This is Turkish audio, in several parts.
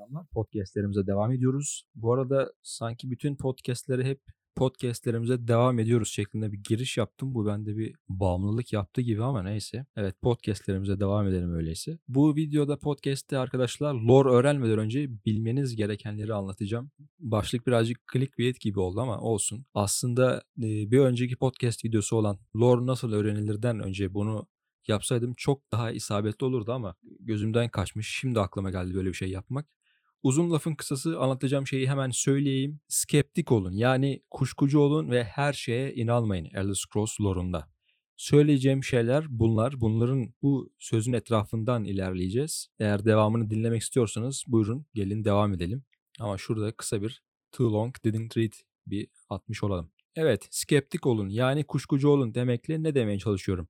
selamlar. Podcast'lerimize devam ediyoruz. Bu arada sanki bütün podcast'lere hep podcast'lerimize devam ediyoruz şeklinde bir giriş yaptım. Bu bende bir bağımlılık yaptı gibi ama neyse. Evet podcast'lerimize devam edelim öyleyse. Bu videoda podcast'te arkadaşlar lore öğrenmeden önce bilmeniz gerekenleri anlatacağım. Başlık birazcık clickbait gibi oldu ama olsun. Aslında bir önceki podcast videosu olan lore nasıl öğrenilirden önce bunu yapsaydım çok daha isabetli olurdu ama gözümden kaçmış. Şimdi aklıma geldi böyle bir şey yapmak. Uzun lafın kısası anlatacağım şeyi hemen söyleyeyim. Skeptik olun yani kuşkucu olun ve her şeye inanmayın Elder Scrolls lore'unda. Söyleyeceğim şeyler bunlar. Bunların bu sözün etrafından ilerleyeceğiz. Eğer devamını dinlemek istiyorsanız buyurun gelin devam edelim. Ama şurada kısa bir too long didn't read bir atmış olalım. Evet, skeptik olun yani kuşkucu olun demekle ne demeye çalışıyorum?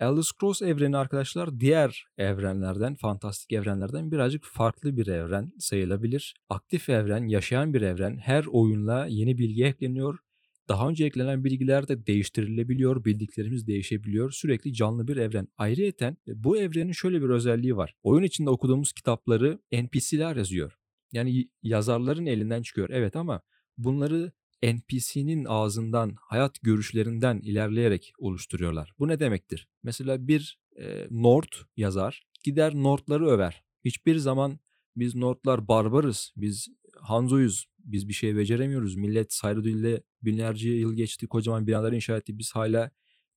Elder Scrolls evreni arkadaşlar diğer evrenlerden, fantastik evrenlerden birazcık farklı bir evren sayılabilir. Aktif evren, yaşayan bir evren. Her oyunla yeni bilgi ekleniyor. Daha önce eklenen bilgiler de değiştirilebiliyor, bildiklerimiz değişebiliyor. Sürekli canlı bir evren. Ayrıyeten bu evrenin şöyle bir özelliği var. Oyun içinde okuduğumuz kitapları NPC'ler yazıyor. Yani yazarların elinden çıkıyor. Evet ama bunları NPC'nin ağzından, hayat görüşlerinden ilerleyerek oluşturuyorlar. Bu ne demektir? Mesela bir e, Nord yazar gider Nordları över. Hiçbir zaman biz Nordlar barbarız, biz Hanzo'yuz, biz bir şey beceremiyoruz. Millet Sayrodil'de binlerce yıl geçti, kocaman binalar inşa etti. Biz hala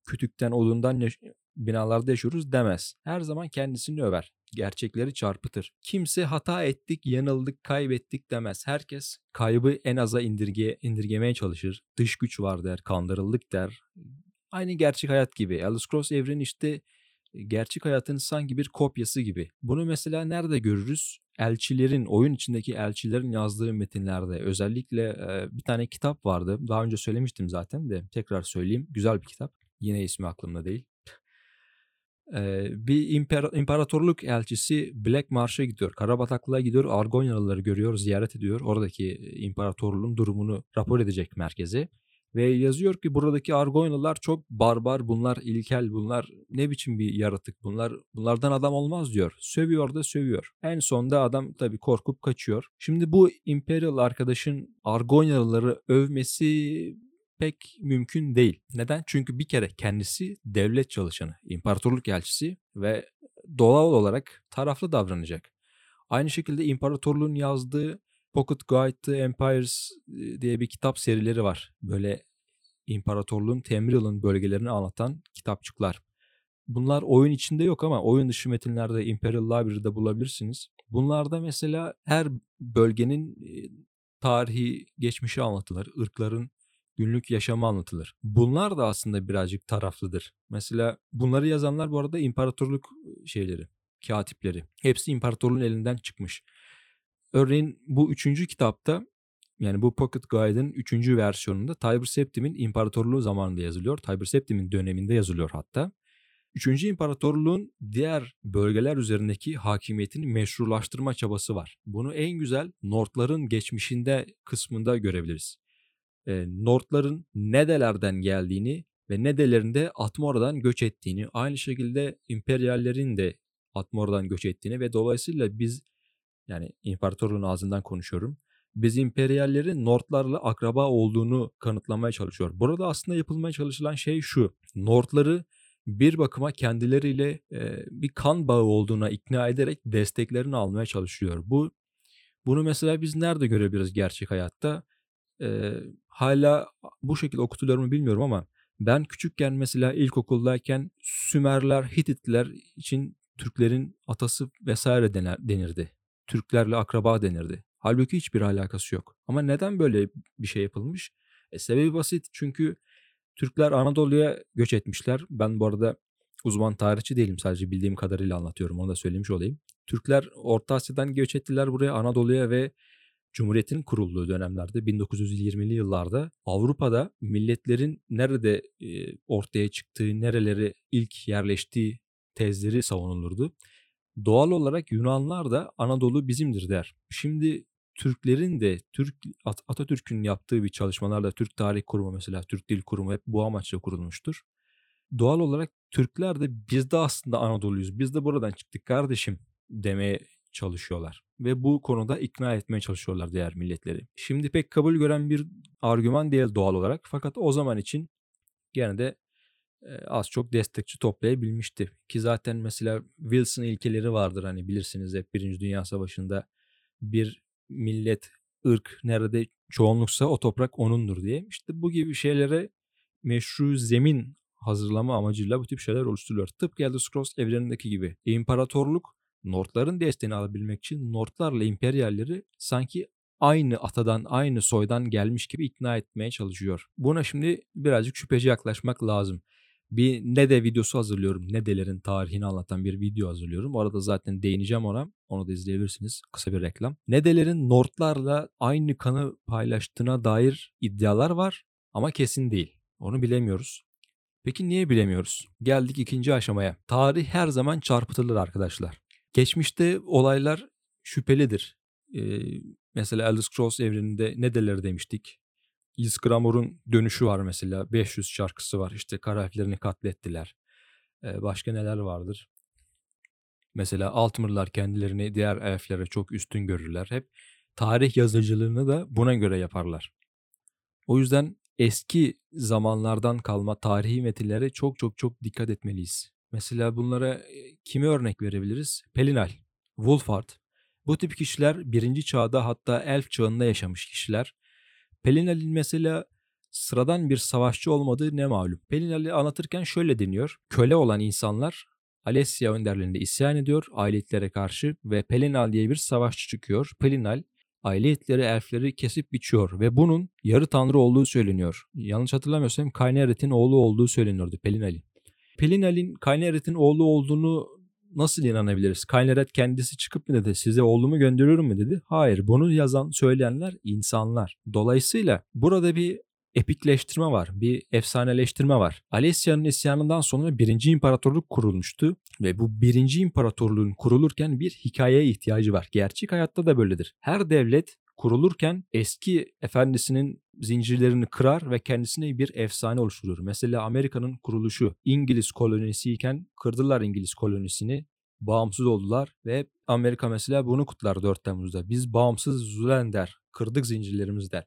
kütükten, odundan binalarda yaşıyoruz demez. Her zaman kendisini över. Gerçekleri çarpıtır. Kimse hata ettik, yanıldık, kaybettik demez. Herkes kaybı en aza indirge, indirgemeye çalışır. Dış güç var der, kandırıldık der. Aynı gerçek hayat gibi. Elder Scrolls evreni işte gerçek hayatın sanki bir kopyası gibi. Bunu mesela nerede görürüz? Elçilerin, oyun içindeki elçilerin yazdığı metinlerde. Özellikle e, bir tane kitap vardı. Daha önce söylemiştim zaten de tekrar söyleyeyim. Güzel bir kitap. Yine ismi aklımda değil bir imper- imparatorluk elçisi Black Marsh'a gidiyor. Karabataklığa gidiyor. Argonyalıları görüyor, ziyaret ediyor. Oradaki imparatorluğun durumunu rapor edecek merkeze. Ve yazıyor ki buradaki Argonyalılar çok barbar, bunlar ilkel, bunlar ne biçim bir yaratık, bunlar bunlardan adam olmaz diyor. Sövüyor da sövüyor. En sonda adam tabii korkup kaçıyor. Şimdi bu Imperial arkadaşın Argonyalıları övmesi pek mümkün değil. Neden? Çünkü bir kere kendisi devlet çalışanı, imparatorluk elçisi ve doğal olarak taraflı davranacak. Aynı şekilde imparatorluğun yazdığı Pocket Guide to Empires diye bir kitap serileri var. Böyle imparatorluğun Temril'in bölgelerini anlatan kitapçıklar. Bunlar oyun içinde yok ama oyun dışı metinlerde Imperial Library'de bulabilirsiniz. Bunlarda mesela her bölgenin tarihi geçmişi anlatılır. ırkların günlük yaşamı anlatılır. Bunlar da aslında birazcık taraflıdır. Mesela bunları yazanlar bu arada imparatorluk şeyleri, katipleri. Hepsi imparatorluğun elinden çıkmış. Örneğin bu üçüncü kitapta yani bu Pocket Guide'ın üçüncü versiyonunda Tiber Septim'in imparatorluğu zamanında yazılıyor. Tiber Septim'in döneminde yazılıyor hatta. Üçüncü imparatorluğun diğer bölgeler üzerindeki hakimiyetini meşrulaştırma çabası var. Bunu en güzel Nordların geçmişinde kısmında görebiliriz e, Nordların Nedelerden geldiğini ve Nedelerinde Atmora'dan göç ettiğini, aynı şekilde İmperyallerin de Atmora'dan göç ettiğini ve dolayısıyla biz yani imparatorluğun ağzından konuşuyorum. Biz İmperyallerin Nordlarla akraba olduğunu kanıtlamaya çalışıyor. Burada aslında yapılmaya çalışılan şey şu. Nordları bir bakıma kendileriyle e, bir kan bağı olduğuna ikna ederek desteklerini almaya çalışıyor. Bu bunu mesela biz nerede görebiliriz gerçek hayatta? E, hala bu şekilde okutuluyor mu bilmiyorum ama ben küçükken mesela ilkokuldayken Sümerler, Hititler için Türklerin atası vesaire dener, denirdi. Türklerle akraba denirdi. Halbuki hiçbir alakası yok. Ama neden böyle bir şey yapılmış? E, sebebi basit çünkü Türkler Anadolu'ya göç etmişler. Ben bu arada uzman tarihçi değilim sadece bildiğim kadarıyla anlatıyorum onu da söylemiş olayım. Türkler Orta Asya'dan göç ettiler buraya Anadolu'ya ve Cumhuriyet'in kurulduğu dönemlerde 1920'li yıllarda Avrupa'da milletlerin nerede e, ortaya çıktığı, nereleri ilk yerleştiği tezleri savunulurdu. Doğal olarak Yunanlar da Anadolu bizimdir der. Şimdi Türklerin de Türk Atatürk'ün yaptığı bir çalışmalarla Türk Tarih Kurumu mesela Türk Dil Kurumu hep bu amaçla kurulmuştur. Doğal olarak Türkler de biz de aslında Anadolu'yuz. Biz de buradan çıktık kardeşim demeye çalışıyorlar. Ve bu konuda ikna etmeye çalışıyorlar diğer milletleri. Şimdi pek kabul gören bir argüman değil doğal olarak. Fakat o zaman için gene de az çok destekçi toplayabilmişti. Ki zaten mesela Wilson ilkeleri vardır hani bilirsiniz hep Birinci Dünya Savaşı'nda bir millet, ırk nerede çoğunluksa o toprak onundur diye. İşte bu gibi şeylere meşru zemin hazırlama amacıyla bu tip şeyler oluşturuluyor. Tıpkı Elder Scrolls evrenindeki gibi. İmparatorluk Nordların desteğini alabilmek için Nordlarla imperyalleri sanki aynı atadan, aynı soydan gelmiş gibi ikna etmeye çalışıyor. Buna şimdi birazcık şüpheci yaklaşmak lazım. Bir ne de videosu hazırlıyorum. Nedelerin tarihini anlatan bir video hazırlıyorum. Orada zaten değineceğim ona. Onu da izleyebilirsiniz. Kısa bir reklam. Nedelerin Nordlarla aynı kanı paylaştığına dair iddialar var ama kesin değil. Onu bilemiyoruz. Peki niye bilemiyoruz? Geldik ikinci aşamaya. Tarih her zaman çarpıtılır arkadaşlar. Geçmişte olaylar şüphelidir. Ee, mesela Elder Scrolls evreninde ne deler demiştik? Ysgramor'un dönüşü var mesela. 500 şarkısı var. İşte kara elflerini katlettiler. Ee, başka neler vardır? Mesela Altmer'lar kendilerini diğer elflere çok üstün görürler. Hep tarih yazıcılığını da buna göre yaparlar. O yüzden eski zamanlardan kalma tarihi metinlere çok çok çok dikkat etmeliyiz. Mesela bunlara kimi örnek verebiliriz? Pelinal, Wolfhard. Bu tip kişiler birinci çağda hatta elf çağında yaşamış kişiler. Pelinal'in mesela sıradan bir savaşçı olmadığı ne malum. Pelinal'i anlatırken şöyle deniyor. Köle olan insanlar Alessia önderliğinde isyan ediyor ailetlere karşı ve Pelinal diye bir savaşçı çıkıyor. Pelinal aileyetleri elfleri kesip biçiyor ve bunun yarı tanrı olduğu söyleniyor. Yanlış hatırlamıyorsam Kaineret'in oğlu olduğu söyleniyordu Pelinal'in. Pelinal'in Kaineret'in oğlu olduğunu nasıl inanabiliriz? Kayneret kendisi çıkıp mı dedi size oğlumu gönderiyorum mu dedi. Hayır bunu yazan söyleyenler insanlar. Dolayısıyla burada bir epikleştirme var. Bir efsaneleştirme var. Alesia'nın isyanından sonra birinci imparatorluk kurulmuştu ve bu birinci imparatorluğun kurulurken bir hikayeye ihtiyacı var. Gerçek hayatta da böyledir. Her devlet kurulurken eski efendisinin zincirlerini kırar ve kendisine bir efsane oluşturur. Mesela Amerika'nın kuruluşu İngiliz kolonisiyken kırdılar İngiliz kolonisini bağımsız oldular ve Amerika mesela bunu kutlar 4 Temmuz'da. Biz bağımsız Zulen der, kırdık zincirlerimizi der.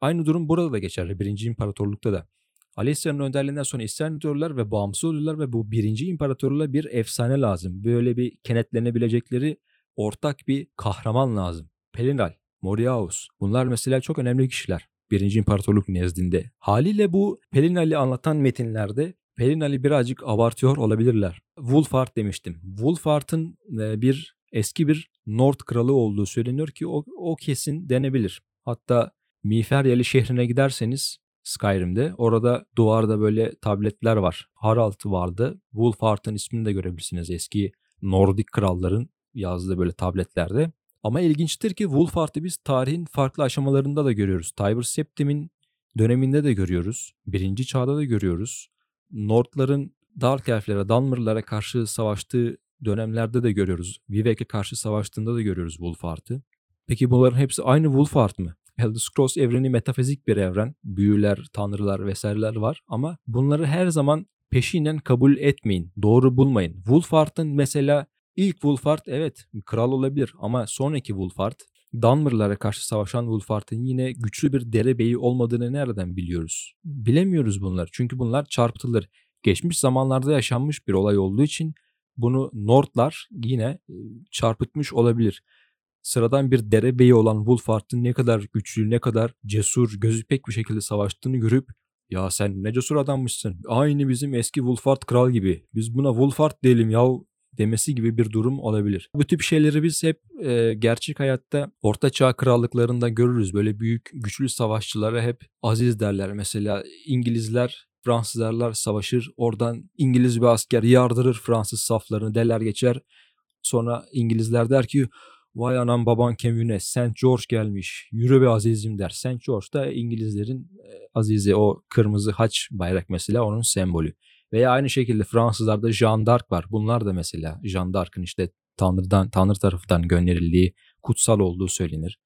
Aynı durum burada da geçerli. Birinci İmparatorluk'ta da. Alesia'nın önderliğinden sonra isyan ediyorlar ve bağımsız oluyorlar ve bu birinci imparatorluğa bir efsane lazım. Böyle bir kenetlenebilecekleri ortak bir kahraman lazım. Pelinal, Moriaus bunlar mesela çok önemli kişiler. Birinci İmparatorluk nezdinde. Haliyle bu Pelinal'i anlatan metinlerde Pelinal'i birazcık abartıyor olabilirler. Wulfart demiştim. Wulfart'ın e, bir eski bir Nord kralı olduğu söyleniyor ki o, o kesin denebilir. Hatta Miferyeli şehrine giderseniz Skyrim'de orada duvarda böyle tabletler var. Harald vardı. Wulfart'ın ismini de görebilirsiniz. Eski Nordik kralların yazdığı böyle tabletlerde. Ama ilginçtir ki Wulfhart'ı biz tarihin farklı aşamalarında da görüyoruz. Tiber Septim'in döneminde de görüyoruz. Birinci çağda da görüyoruz. Nordların Dark Elf'lere, Dunmer'lara karşı savaştığı dönemlerde de görüyoruz. Vivek'e karşı savaştığında da görüyoruz Wulfhart'ı. Peki bunların hepsi aynı Wulfhart mı? Elder Scrolls evreni metafizik bir evren. Büyüler, tanrılar vesaireler var ama bunları her zaman peşinen kabul etmeyin. Doğru bulmayın. Wulfhart'ın mesela ilk Wulfhart evet kral olabilir ama sonraki Wulfhart Dunmer'lara karşı savaşan Wulfhart'ın yine güçlü bir derebeyi olmadığını nereden biliyoruz? Bilemiyoruz bunlar çünkü bunlar çarpıtılır. Geçmiş zamanlarda yaşanmış bir olay olduğu için bunu Nordlar yine çarpıtmış olabilir sıradan bir derebeyi olan Wolfhard'ın ne kadar güçlü, ne kadar cesur, gözü pek bir şekilde savaştığını görüp ya sen ne cesur adammışsın. Aynı bizim eski Wolfhard kral gibi. Biz buna Wolfhard diyelim ya demesi gibi bir durum olabilir. Bu tip şeyleri biz hep e, gerçek hayatta Orta Çağ krallıklarında görürüz. Böyle büyük güçlü savaşçılara hep aziz derler. Mesela İngilizler Fransızlarla savaşır. Oradan İngiliz bir asker yardırır Fransız saflarını deler geçer. Sonra İngilizler der ki Vay anam baban kemüne St. George gelmiş. Yürü be azizim der. St. George da İngilizlerin e, azizi o kırmızı haç bayrak mesela onun sembolü. Veya aynı şekilde Fransızlarda Jean d'Arc var. Bunlar da mesela Jean d'Arc'ın işte Tanrı'dan, Tanrı tarafından gönderildiği kutsal olduğu söylenir.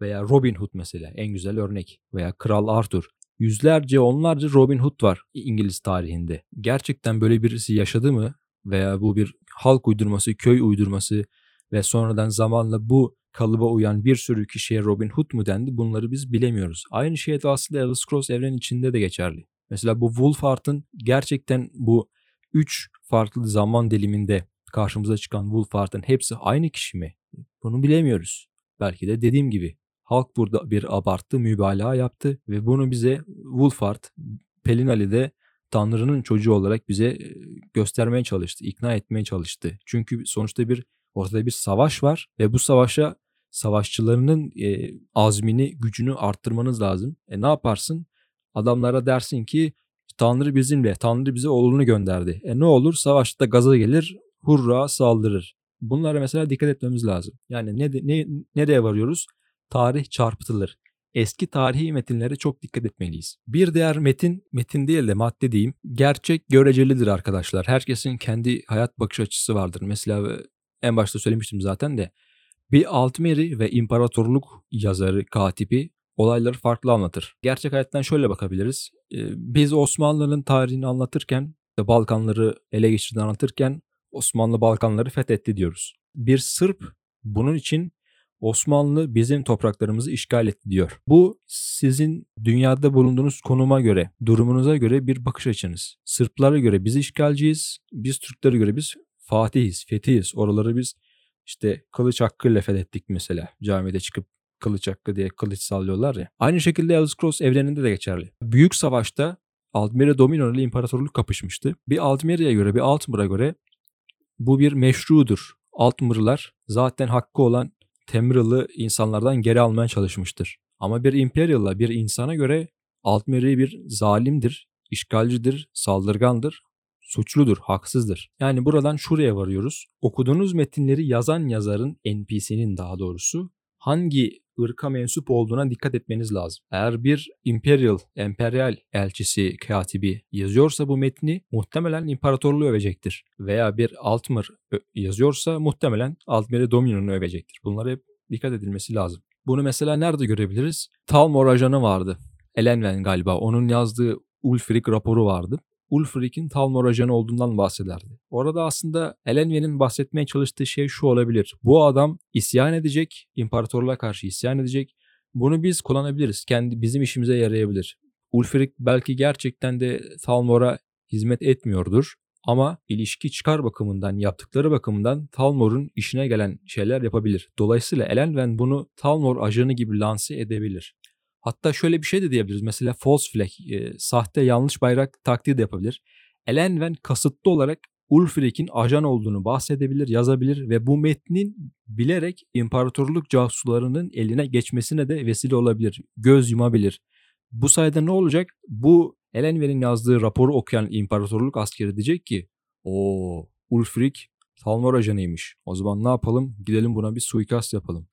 Veya Robin Hood mesela en güzel örnek. Veya Kral Arthur. Yüzlerce onlarca Robin Hood var İngiliz tarihinde. Gerçekten böyle birisi yaşadı mı? Veya bu bir halk uydurması, köy uydurması ve sonradan zamanla bu kalıba uyan bir sürü kişiye Robin Hood mu dendi bunları biz bilemiyoruz. Aynı şey de aslında Elder Scrolls evren içinde de geçerli. Mesela bu Wolfheart'ın gerçekten bu üç farklı zaman diliminde karşımıza çıkan Wolfheart'ın hepsi aynı kişi mi? Bunu bilemiyoruz. Belki de dediğim gibi halk burada bir abarttı, mübalağa yaptı ve bunu bize Wolfheart, Pelin Ali de Tanrı'nın çocuğu olarak bize göstermeye çalıştı, ikna etmeye çalıştı. Çünkü sonuçta bir ortada bir savaş var ve bu savaşa savaşçılarının e, azmini, gücünü arttırmanız lazım. E ne yaparsın? Adamlara dersin ki Tanrı bizimle, Tanrı bize oğlunu gönderdi. E ne olur? Savaşta gaza gelir, hurra saldırır. Bunlara mesela dikkat etmemiz lazım. Yani ne, ne nereye varıyoruz? Tarih çarpıtılır. Eski tarihi metinlere çok dikkat etmeliyiz. Bir diğer metin, metin değil de madde diyeyim, gerçek görecelidir arkadaşlar. Herkesin kendi hayat bakış açısı vardır. Mesela en başta söylemiştim zaten de bir Altmeri ve imparatorluk yazarı, katibi olayları farklı anlatır. Gerçek hayattan şöyle bakabiliriz. Biz Osmanlı'nın tarihini anlatırken, Balkanları ele geçirdiğini anlatırken Osmanlı Balkanları fethetti diyoruz. Bir Sırp bunun için Osmanlı bizim topraklarımızı işgal etti diyor. Bu sizin dünyada bulunduğunuz konuma göre, durumunuza göre bir bakış açınız. Sırplara göre biz işgalciyiz, biz Türklere göre biz fatihiz, fetihiz. Oraları biz işte kılıç hakkıyla fethettik mesela. Camide çıkıp kılıç hakkı diye kılıç sallıyorlar ya. Aynı şekilde Elder Scrolls evreninde de geçerli. Büyük savaşta Altmere Dominion ile imparatorluk kapışmıştı. Bir Altmere'ye göre, bir Altmır'a göre bu bir meşrudur. Altmırlar zaten hakkı olan Temril'i insanlardan geri almaya çalışmıştır. Ama bir Imperial'la bir insana göre Altmeri bir zalimdir, işgalcidir, saldırgandır, suçludur, haksızdır. Yani buradan şuraya varıyoruz. Okuduğunuz metinleri yazan yazarın, NPC'nin daha doğrusu hangi ırka mensup olduğuna dikkat etmeniz lazım. Eğer bir imperial, emperyal elçisi, katibi yazıyorsa bu metni muhtemelen imparatorluğu övecektir. Veya bir Altmer yazıyorsa muhtemelen Altmer'e Dominion'u övecektir. Bunlara hep dikkat edilmesi lazım. Bunu mesela nerede görebiliriz? Talmor ajanı vardı. Elenven galiba. Onun yazdığı Ulfric raporu vardı. Ulfric'in Talmor ajanı olduğundan bahsederdi. Orada aslında Elenven'in bahsetmeye çalıştığı şey şu olabilir. Bu adam isyan edecek, imparatorluğa karşı isyan edecek. Bunu biz kullanabiliriz. Kendi bizim işimize yarayabilir. Ulfric belki gerçekten de Talmor'a hizmet etmiyordur. Ama ilişki çıkar bakımından, yaptıkları bakımından Talmor'un işine gelen şeyler yapabilir. Dolayısıyla Elenven bunu Talmor ajanı gibi lanse edebilir. Hatta şöyle bir şey de diyebiliriz. Mesela false flag, e, sahte yanlış bayrak taktiği de yapabilir. Elenven kasıtlı olarak Ulfric'in ajan olduğunu bahsedebilir, yazabilir ve bu metnin bilerek imparatorluk casuslarının eline geçmesine de vesile olabilir. Göz yumabilir. Bu sayede ne olacak? Bu Elenven'in yazdığı raporu okuyan imparatorluk askeri diyecek ki o Ulfric Talmor ajanıymış. O zaman ne yapalım? Gidelim buna bir suikast yapalım.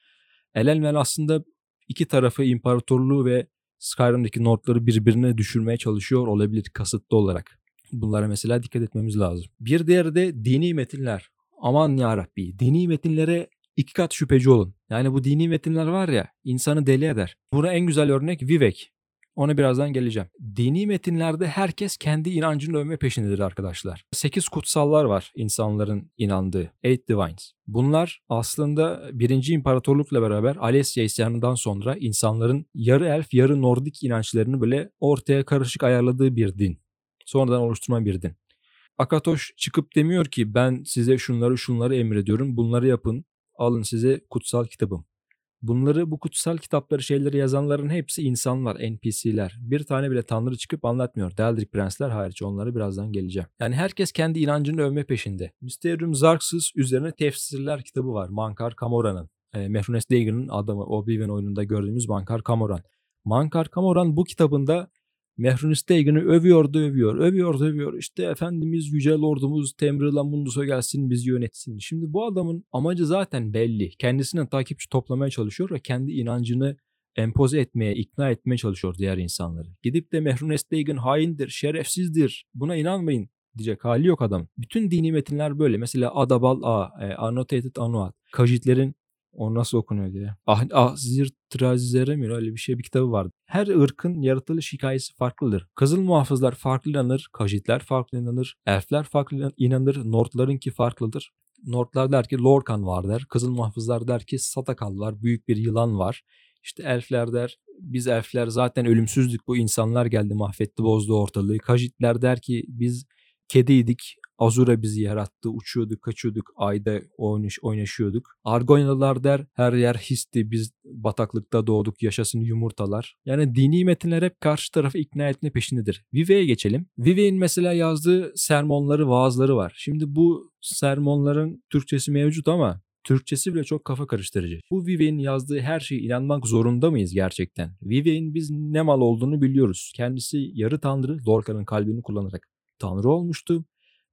Elenven aslında iki tarafı imparatorluğu ve Skyrim'deki notları birbirine düşürmeye çalışıyor olabilir kasıtlı olarak. Bunlara mesela dikkat etmemiz lazım. Bir diğeri de dini metinler. Aman ya Rabbi, dini metinlere iki kat şüpheci olun. Yani bu dini metinler var ya insanı deli eder. Buna en güzel örnek Vivek. Ona birazdan geleceğim. Dini metinlerde herkes kendi inancını övme peşindedir arkadaşlar. Sekiz kutsallar var insanların inandığı. Eight Divines. Bunlar aslında birinci imparatorlukla beraber Alesya isyanından sonra insanların yarı elf yarı nordik inançlarını böyle ortaya karışık ayarladığı bir din. Sonradan oluşturma bir din. Akatoş çıkıp demiyor ki ben size şunları şunları emrediyorum bunları yapın alın size kutsal kitabım. Bunları bu kutsal kitapları şeyleri yazanların hepsi insanlar, NPC'ler. Bir tane bile tanrı çıkıp anlatmıyor. Deldric prensler hariç onları birazdan geleceğim. Yani herkes kendi inancını övme peşinde. Mysterium Zarxus üzerine tefsirler kitabı var. Mankar Kamora'nın. E, Mehrunes Dagon'ın adamı Oblivion oyununda gördüğümüz Mankar Kamoran. Mankar Kamoran bu kitabında Mehrunus Dagon'ı övüyordu övüyor, övüyordu övüyor. İşte Efendimiz Yüce Lordumuz Temrila Mundus'a gelsin bizi yönetsin. Şimdi bu adamın amacı zaten belli. Kendisinden takipçi toplamaya çalışıyor ve kendi inancını empoze etmeye, ikna etmeye çalışıyor diğer insanları. Gidip de Mehrunes Dagon haindir, şerefsizdir, buna inanmayın diyecek hali yok adam. Bütün dini metinler böyle. Mesela Adabal A, e, Annotated Anuat, Kajitlerin o nasıl okunuyor diye. Ah, Ahzir Trazizeremir öyle bir şey bir kitabı vardı. Her ırkın yaratılış hikayesi farklıdır. Kızıl muhafızlar farklı inanır, kajitler farklı inanır, elfler farklı inanır, nordlarınki farklıdır. Nordlar der ki Lorcan var der. Kızıl muhafızlar der ki Satakal var. Büyük bir yılan var. İşte elfler der biz elfler zaten ölümsüzdük bu insanlar geldi mahvetti bozdu ortalığı. Kajitler der ki biz kediydik Azura bizi yarattı. Uçuyorduk, kaçıyorduk, ayda oynaş, oynaşıyorduk. Argonyalılar der her yer histi. Biz bataklıkta doğduk. Yaşasın yumurtalar. Yani dini metinler hep karşı tarafı ikna etme peşindedir. Vive'ye geçelim. Vive'in mesela yazdığı sermonları, vaazları var. Şimdi bu sermonların Türkçesi mevcut ama Türkçesi bile çok kafa karıştırıcı. Bu Vive'in yazdığı her şeye inanmak zorunda mıyız gerçekten? Vive'in biz ne mal olduğunu biliyoruz. Kendisi yarı tanrı Lorca'nın kalbini kullanarak tanrı olmuştu.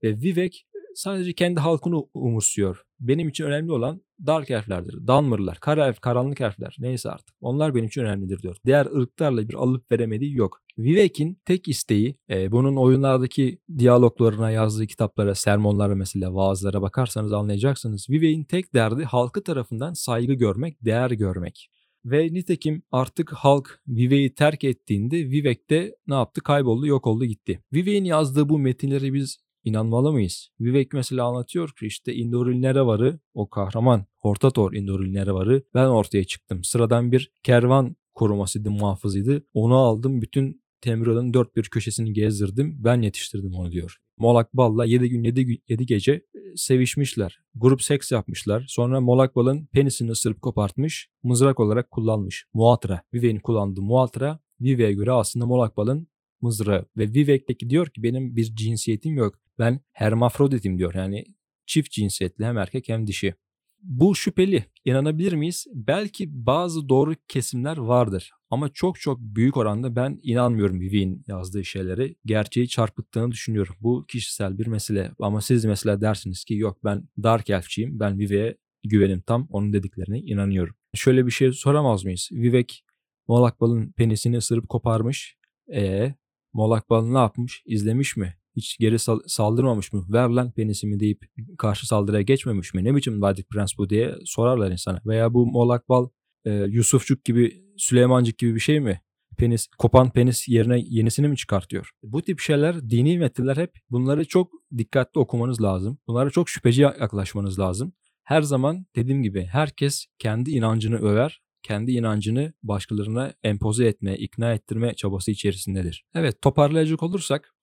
Ve Vivek sadece kendi halkını umursuyor. Benim için önemli olan Dark Elf'lerdir. Dunmer'lar, Kara Elf, Karanlık Elf'ler neyse artık. Onlar benim için önemlidir diyor. Diğer ırklarla bir alıp veremediği yok. Vivek'in tek isteği e, bunun oyunlardaki diyaloglarına yazdığı kitaplara, sermonlara mesela vaazlara bakarsanız anlayacaksınız. Vivek'in tek derdi halkı tarafından saygı görmek, değer görmek. Ve nitekim artık halk Vivek'i terk ettiğinde Vivek de ne yaptı? Kayboldu, yok oldu, gitti. Vivek'in yazdığı bu metinleri biz inanmalı mıyız? Vivek mesela anlatıyor ki işte Indoril Nerevar'ı o kahraman Hortator Indoril Nerevar'ı ben ortaya çıktım. Sıradan bir kervan korumasıydı, muhafızıydı. Onu aldım bütün Temral'ın dört bir köşesini gezdirdim. Ben yetiştirdim onu diyor. Molak Bal'la 7 gün 7, 7 gece e, sevişmişler. Grup seks yapmışlar. Sonra Molak Bal'ın penisini ısırıp kopartmış. Mızrak olarak kullanmış. Muatra. Vivek'in kullandığı Muatra Vivek'e göre aslında Molak Bal'ın mızrağı. Ve Vivek'teki diyor ki benim bir cinsiyetim yok. Ben hermafroditim diyor. Yani çift cinsiyetli hem erkek hem dişi. Bu şüpheli. İnanabilir miyiz? Belki bazı doğru kesimler vardır. Ama çok çok büyük oranda ben inanmıyorum Vivi'nin yazdığı şeyleri. Gerçeği çarpıttığını düşünüyorum. Bu kişisel bir mesele. Ama siz mesela dersiniz ki yok ben Dark Elf'çiyim. Ben Vive'ye güvenim tam. Onun dediklerine inanıyorum. Şöyle bir şey soramaz mıyız? Vivek Molakbal'ın penisini ısırıp koparmış. E Molakbal ne yapmış? İzlemiş mi? hiç geri sal- saldırmamış mı? Ver lan penisimi deyip karşı saldırıya geçmemiş mi? Ne biçim Vadik Prens bu diye sorarlar insana. Veya bu Molak Bal e, Yusufçuk gibi Süleymancık gibi bir şey mi? Penis, kopan penis yerine yenisini mi çıkartıyor? Bu tip şeyler, dini metinler hep bunları çok dikkatli okumanız lazım. Bunlara çok şüpheci yaklaşmanız lazım. Her zaman dediğim gibi herkes kendi inancını över kendi inancını başkalarına empoze etme, ikna ettirme çabası içerisindedir. Evet toparlayacak olursak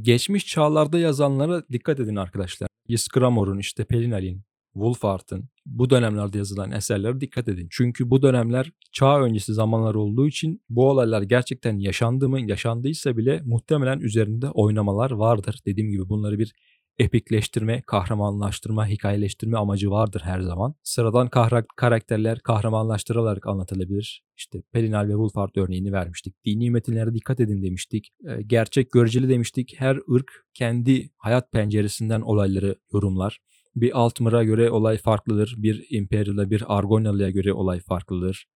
geçmiş çağlarda yazanlara dikkat edin arkadaşlar. Yskramor'un işte Pelinal'in, Wolfart'ın bu dönemlerde yazılan eserlere dikkat edin. Çünkü bu dönemler çağ öncesi zamanlar olduğu için bu olaylar gerçekten yaşandı mı? Yaşandıysa bile muhtemelen üzerinde oynamalar vardır. Dediğim gibi bunları bir epikleştirme, kahramanlaştırma, hikayeleştirme amacı vardır her zaman. Sıradan karakterler kahramanlaştırılarak anlatılabilir. İşte Pelinal ve Wolfhard örneğini vermiştik. Dini metinlere dikkat edin demiştik. Ee, gerçek göreceli demiştik. Her ırk kendi hayat penceresinden olayları yorumlar. Bir Altmar'a göre olay farklıdır. Bir Imperial'a, bir Argonyalı'ya göre olay farklıdır.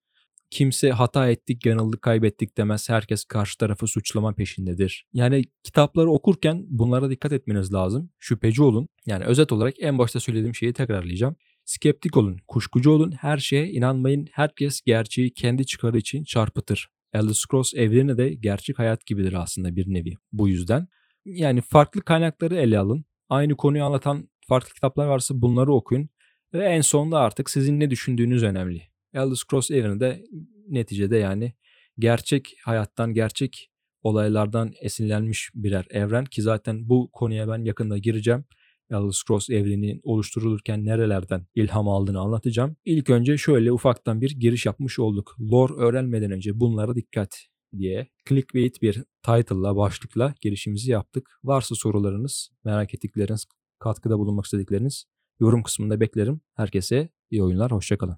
Kimse hata ettik, yanıldık, kaybettik demez. Herkes karşı tarafı suçlama peşindedir. Yani kitapları okurken bunlara dikkat etmeniz lazım. Şüpheci olun. Yani özet olarak en başta söylediğim şeyi tekrarlayacağım. Skeptik olun, kuşkucu olun, her şeye inanmayın. Herkes gerçeği kendi çıkarı için çarpıtır. Elder Scrolls evreni de gerçek hayat gibidir aslında bir nevi. Bu yüzden yani farklı kaynakları ele alın. Aynı konuyu anlatan farklı kitaplar varsa bunları okuyun. Ve en sonunda artık sizin ne düşündüğünüz önemli. Elder Scrolls evreni de neticede yani gerçek hayattan, gerçek olaylardan esinlenmiş birer evren ki zaten bu konuya ben yakında gireceğim. Elder Scrolls evreninin oluşturulurken nerelerden ilham aldığını anlatacağım. İlk önce şöyle ufaktan bir giriş yapmış olduk. Lore öğrenmeden önce bunlara dikkat diye clickbait bir title'la, başlıkla girişimizi yaptık. Varsa sorularınız, merak ettikleriniz, katkıda bulunmak istedikleriniz yorum kısmında beklerim. Herkese iyi oyunlar, hoşçakalın.